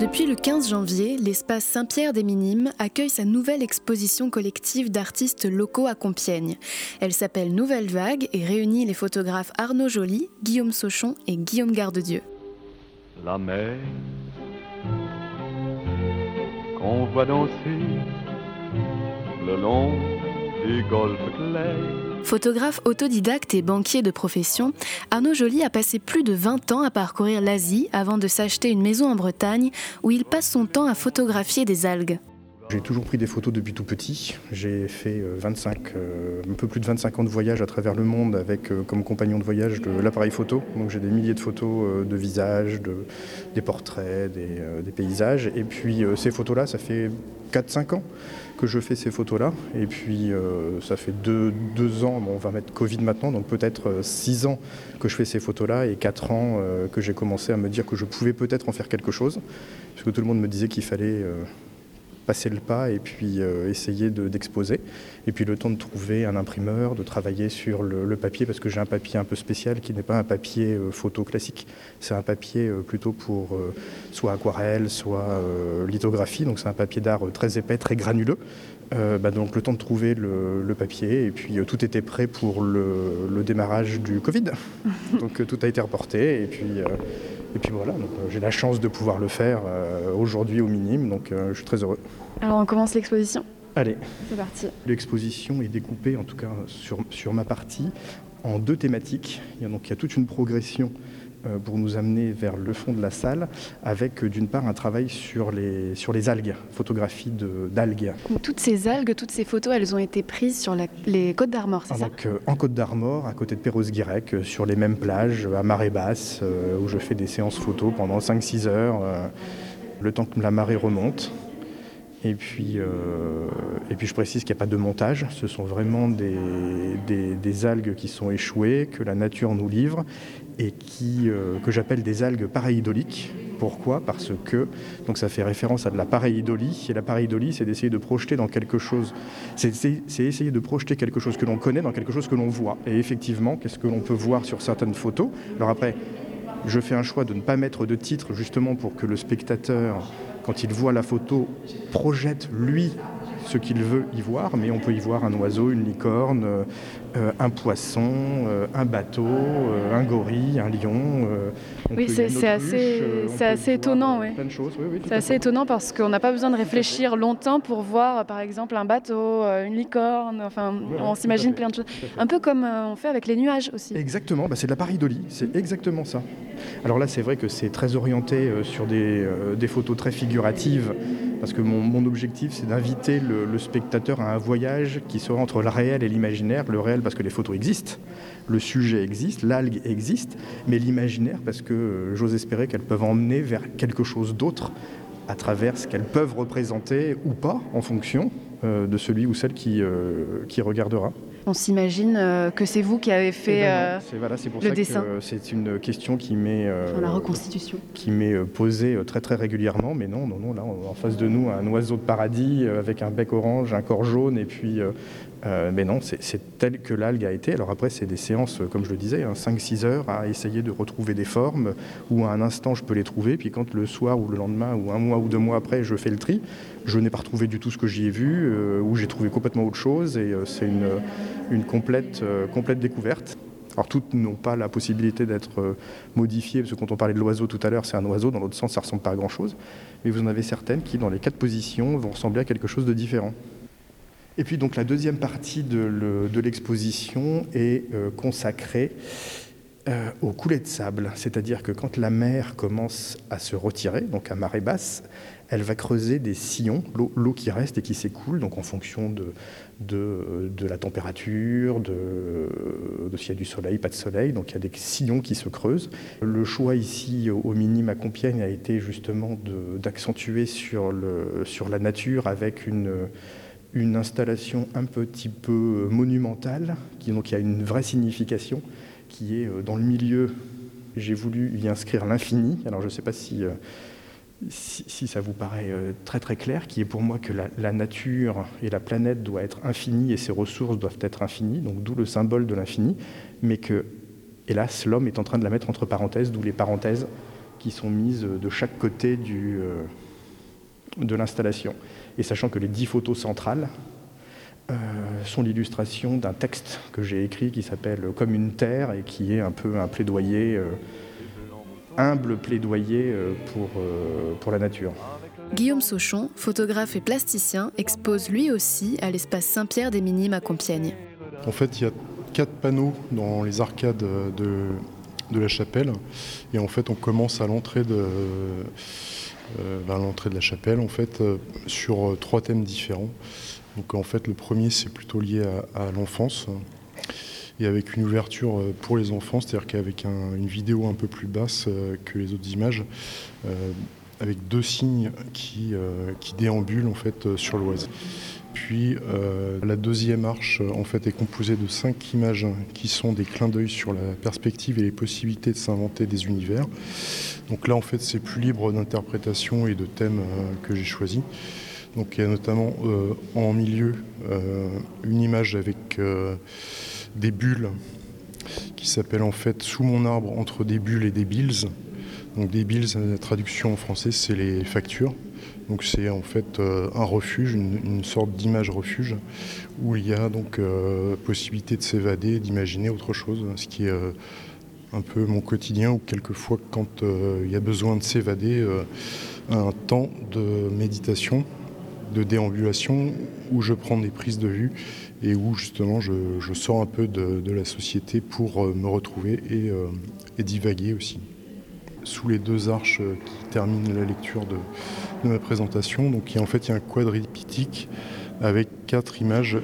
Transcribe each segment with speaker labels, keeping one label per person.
Speaker 1: Depuis le 15 janvier, l'espace Saint-Pierre des Minimes accueille sa nouvelle exposition collective d'artistes locaux à Compiègne. Elle s'appelle Nouvelle Vague et réunit les photographes Arnaud Joly, Guillaume Sauchon et Guillaume Gardedieu.
Speaker 2: La mer qu'on voit danser le long du golfe clair
Speaker 1: Photographe autodidacte et banquier de profession, Arnaud Joly a passé plus de 20 ans à parcourir l'Asie avant de s'acheter une maison en Bretagne où il passe son temps à photographier des algues.
Speaker 3: J'ai toujours pris des photos depuis tout petit. J'ai fait 25, euh, un peu plus de 25 ans de voyage à travers le monde avec euh, comme compagnon de voyage de l'appareil photo. J'ai des milliers de photos euh, de visages, de, des portraits, des, paysages. Et puis ces photos-là, ça fait 4-5 ans que je fais ces photos-là. Et puis ça fait 2 deux, ans, on va mettre Covid maintenant, donc peut-être 6 ans que je fais ces photos-là et 4 ans que j'ai commencé à me dire que je pouvais peut-être en faire quelque chose. Parce que tout le monde me disait qu'il fallait passer le pas et puis euh, essayer d'exposer. et puis le temps de trouver un imprimeur, de travailler sur le, papier, parce que j'ai un papier un peu spécial qui n'est pas un papier euh, photo classique. C'est un papier euh, plutôt pour soit aquarelle, soit lithographie. Donc c'est un papier d'art très épais, très granuleux. Bah, donc le temps de trouver le, papier et puis tout était prêt pour le, démarrage du Covid. donc tout a été reporté et puis et puis voilà, euh, j'ai la chance de pouvoir le faire euh, aujourd'hui au minimum, donc euh, je suis très heureux.
Speaker 1: Alors on commence l'exposition?
Speaker 3: Allez.
Speaker 1: C'est parti.
Speaker 3: L'exposition est découpée, en tout cas sur, sur ma partie, en deux thématiques. Il y a, donc, il y a toute une progression pour nous amener vers le fond de la salle, avec euh, d'une part un travail sur les, sur les algues, photographie d'algues.
Speaker 1: Toutes ces algues, toutes ces photos, elles ont été prises sur les Côtes d'Armor, c'est ça?
Speaker 3: Euh, En Côte d'Armor, à côté de Perros-Guirec, sur les mêmes plages, à marée basse, où je fais des séances photos pendant 5-6 heures, le temps que la marée remonte. Et puis, et puis je précise qu'il n'y a pas de montage, ce sont vraiment des, algues qui sont échouées, que la nature nous livre, et qui, euh, que j'appelle des algues pareidoliques. Pourquoi? Parce que donc ça fait référence à de la pareidolie, et la pareidolie, c'est d'essayer de projeter dans quelque chose, c'est essayer de projeter quelque chose que l'on connaît dans quelque chose que l'on voit. Et effectivement, qu'est-ce que l'on peut voir sur certaines photos? Alors après, je fais un choix de ne pas mettre de titre justement pour que le spectateur, quand il voit la photo, projette lui ce qu'il veut y voir, mais on peut y voir un oiseau, une licorne, euh, un poisson, euh, un bateau, euh, un gorille, un lion.
Speaker 1: oui, c'est assez, assez étonnant. Oui. c'est assez étonnant parce qu'on n'a pas besoin de réfléchir longtemps pour voir, par exemple, un bateau, une licorne. Enfin, on s'imagine plein de choses. Un peu comme on fait avec les nuages aussi.
Speaker 3: Exactement, bah, c'est de la paridolie, c'est exactement ça. Alors là, c'est vrai que c'est très orienté sur des, des, photos très figuratives, parce que mon, objectif, c'est d'inviter le, spectateur à un voyage qui sera entre le réel et l'imaginaire. Le réel parce que les photos existent, le sujet existe, l'algue existe, mais l'imaginaire parce que euh, j'ose espérer qu'elles peuvent emmener vers quelque chose d'autre à travers ce qu'elles peuvent représenter ou pas en fonction euh, de celui ou celle qui, euh, qui regardera.
Speaker 1: On s'imagine que c'est vous qui avez fait
Speaker 3: eh ben c'est pour le ça dessin. c'est une question qui m'est
Speaker 1: la reconstitution
Speaker 3: qui m'est posée très très régulièrement. Mais non, non, non. Là, en face de nous, un oiseau de paradis avec un bec orange, un corps jaune et puis euh, mais non, c'est tel que l'algue a été. Alors après, c'est des séances, comme je le disais, 5-6 hein, heures à essayer de retrouver des formes, où à un instant je peux les trouver, puis quand le soir ou le lendemain, ou un mois ou deux mois après, je fais le tri, je n'ai pas retrouvé du tout ce que j'y ai vu, euh, ou j'ai trouvé complètement autre chose, et euh, c'est une, une complète, complète découverte. Alors toutes n'ont pas la possibilité d'être modifiées, parce que quand on parlait de l'oiseau tout à l'heure, c'est un oiseau, dans l'autre sens, ça ressemble pas à grand-chose, mais vous en avez certaines qui, dans les quatre positions, vont ressembler à quelque chose de différent. Et puis donc la deuxième partie de l'exposition est euh, consacrée euh, au coulet de sable, c'est-à-dire que quand la mer commence à se retirer, donc à marée basse, elle va creuser des sillons, l'eau qui reste et qui s'écoule, donc en fonction de, de, la température, de, s'il y a du soleil, pas de soleil, donc il y a des sillons qui se creusent. Le choix ici au minime à Compiègne a été justement d'accentuer sur, sur la nature avec une une installation un petit peu monumentale, qui donc a une vraie signification, qui est euh, dans le milieu. J'ai voulu y inscrire l'infini. Alors je ne sais pas si, euh, si, ça vous paraît très très clair, qui est pour moi que la, nature et la planète doivent être infinies et ses ressources doivent être infinies, donc d'où le symbole de l'infini, mais que, hélas, l'homme est en train de la mettre entre parenthèses, d'où les parenthèses qui sont mises de chaque côté du, de l'installation. Et sachant que les dix photos centrales sont l'illustration d'un texte que j'ai écrit qui s'appelle Comme une terre et qui est un peu un plaidoyer humble plaidoyer euh, pour, euh, pour la nature.
Speaker 4: Guillaume Sauchon, photographe et plasticien, expose lui aussi à l'espace Saint-Pierre des Minimes à Compiègne.
Speaker 5: En fait, il y a quatre panneaux dans les arcades de, de la chapelle. Et en fait, on commence à l'entrée de, euh, l'entrée de la chapelle en fait, sur trois thèmes différents. Donc en fait, le premier, c'est plutôt lié à l'enfance et avec une ouverture euh, pour les enfants, c'est-à-dire qu'avec une vidéo un peu plus basse euh, que les autres images, euh, avec deux signes qui, qui déambulent en fait sur l'Oise. Puis la deuxième arche en fait est composée de cinq images qui sont des clins d'œil sur la perspective et les possibilités de s'inventer des univers. Donc là en fait c'est plus libre d'interprétation et de thèmes que j'ai choisi. Donc il y a notamment en milieu une image avec des bulles qui s'appelle en fait Sous mon arbre entre des bulles et des bills. Donc des bills, la traduction en français, c'est les factures. Donc c'est en fait euh, un refuge, une, sorte d'image refuge où il y a donc euh, possibilité de s'évader, d'imaginer autre chose, ce qui est euh, un peu mon quotidien ou quelquefois quand il y a besoin de s'évader, un temps de méditation, de déambulation où je prends des prises de vue et où justement je, sors un peu de, la société pour me retrouver et, divaguer aussi. Sous les deux arches euh, qui terminent la lecture de, ma présentation, donc en fait il y a un quadriptyque avec quatre images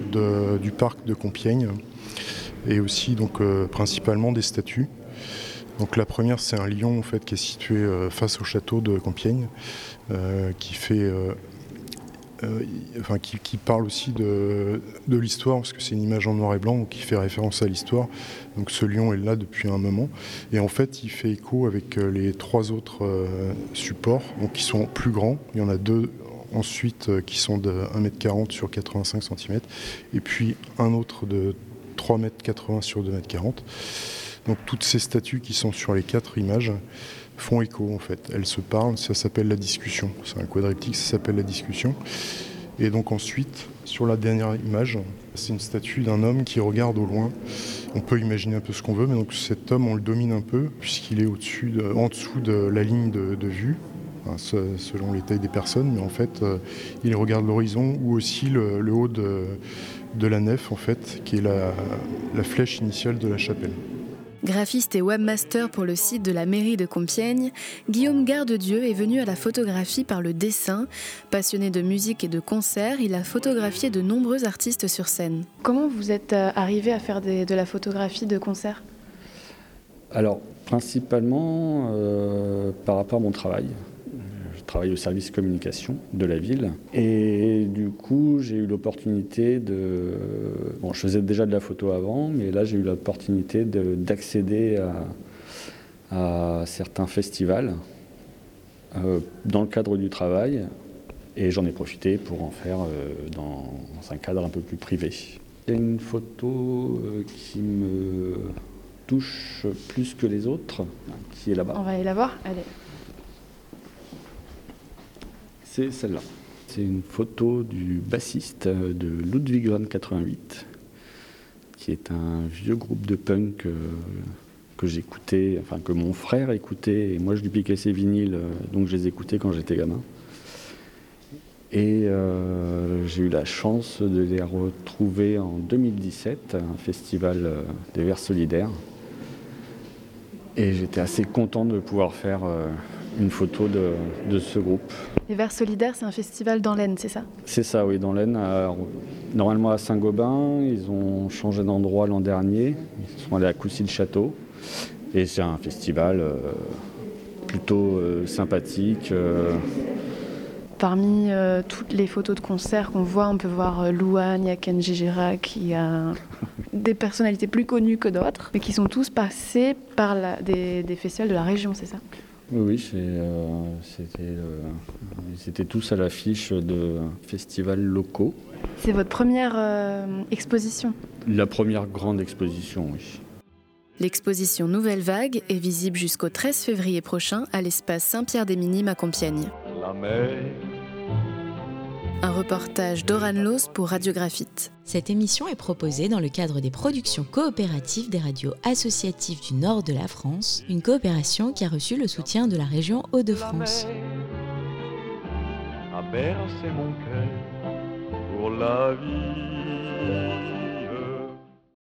Speaker 5: du parc de Compiègne et aussi donc principalement des statues. Donc la première c'est un lion en fait qui est situé face au château de Compiègne, qui fait euh, enfin, qui, parle aussi de, l'histoire, parce que c'est une image en noir et blanc, qui fait référence à l'histoire. Donc ce lion est là depuis un moment. Et en fait, il fait écho avec euh, les trois autres euh, supports, donc qui sont plus grands. Il y en a deux ensuite qui sont de 1m40 sur 85 cm, et puis un autre de 3m80 sur 2m40. Donc toutes ces statues qui sont sur les quatre images font écho en fait. Elles se parlent, ça s'appelle la discussion. C'est un quadriptyque, ça s'appelle la discussion. Et donc ensuite, sur la dernière image, c'est une statue d'un homme qui regarde au loin. On peut imaginer un peu ce qu'on veut, mais donc cet homme, on le domine un peu, puisqu'il est en dessous de la ligne de, vue, selon les tailles des personnes, mais en fait, euh, il regarde l'horizon ou aussi le, haut de, la nef, en fait, qui est la flèche initiale de la chapelle.
Speaker 4: Graphiste et webmaster pour le site de la mairie de Compiègne, Guillaume Gardedieu est venu à la photographie par le dessin. Passionné de musique et de concerts, il a photographié de nombreux artistes sur scène.
Speaker 1: Comment vous êtes euh, arrivé à faire de la photographie de concert
Speaker 6: Alors, principalement euh, par rapport à mon travail travaille au service communication de la ville. Et du coup, j'ai eu l'opportunité de... Bon, je faisais déjà de la photo avant, mais là, j'ai eu l'opportunité d'accéder à, à, certains festivals euh, dans le cadre du travail. Et j'en ai profité pour en faire euh, dans, un cadre un peu plus privé. Il y a une photo euh, qui me touche plus que les autres, qui est là-bas.
Speaker 1: On va aller la voir Allez
Speaker 6: c'est celle-là. C'est une photo du bassiste de Ludwig van 88, qui est un vieux groupe de punk euh, que j'écoutais, enfin que mon frère écoutait, et moi je lui piquais ses vinyles, euh, donc je les écoutais quand j'étais gamin. Et euh, j'ai eu la chance de les retrouver en 2017 à un festival des Verts Solidaires. Et j'étais assez content de pouvoir faire une photo de, ce groupe.
Speaker 1: Les Verts Solidaires, c'est un festival dans l'Aisne, c'est ça?
Speaker 6: C'est ça, oui, dans l'Aisne. Normalement à Saint-Gobain, ils ont changé d'endroit l'an dernier. Ils sont allés à Coucy-le-Château. Et c'est un festival euh, plutôt euh, sympathique. Euh.
Speaker 1: Parmi toutes les photos de concerts qu'on voit, on peut voir Louane, il y a Kenji Girac, il y a des personnalités plus connues que d'autres, mais qui sont tous passés par des, des festivals de la région, c'est ça?
Speaker 6: Oui, euh, c'était, tous à l'affiche de festivals locaux.
Speaker 1: C'est votre première euh, exposition?
Speaker 6: La première grande exposition, oui.
Speaker 1: L'exposition Nouvelle Vague est visible jusqu'au 13 février prochain à l'espace Saint-Pierre-des-Minimes à Compiègne. Un reportage d'Oran Los pour Radiographite.
Speaker 7: Cette émission est proposée dans le cadre des productions coopératives des radios associatives du nord de la France, une coopération qui a reçu le soutien de la région Hauts-de-France.
Speaker 2: mon cœur pour la vie.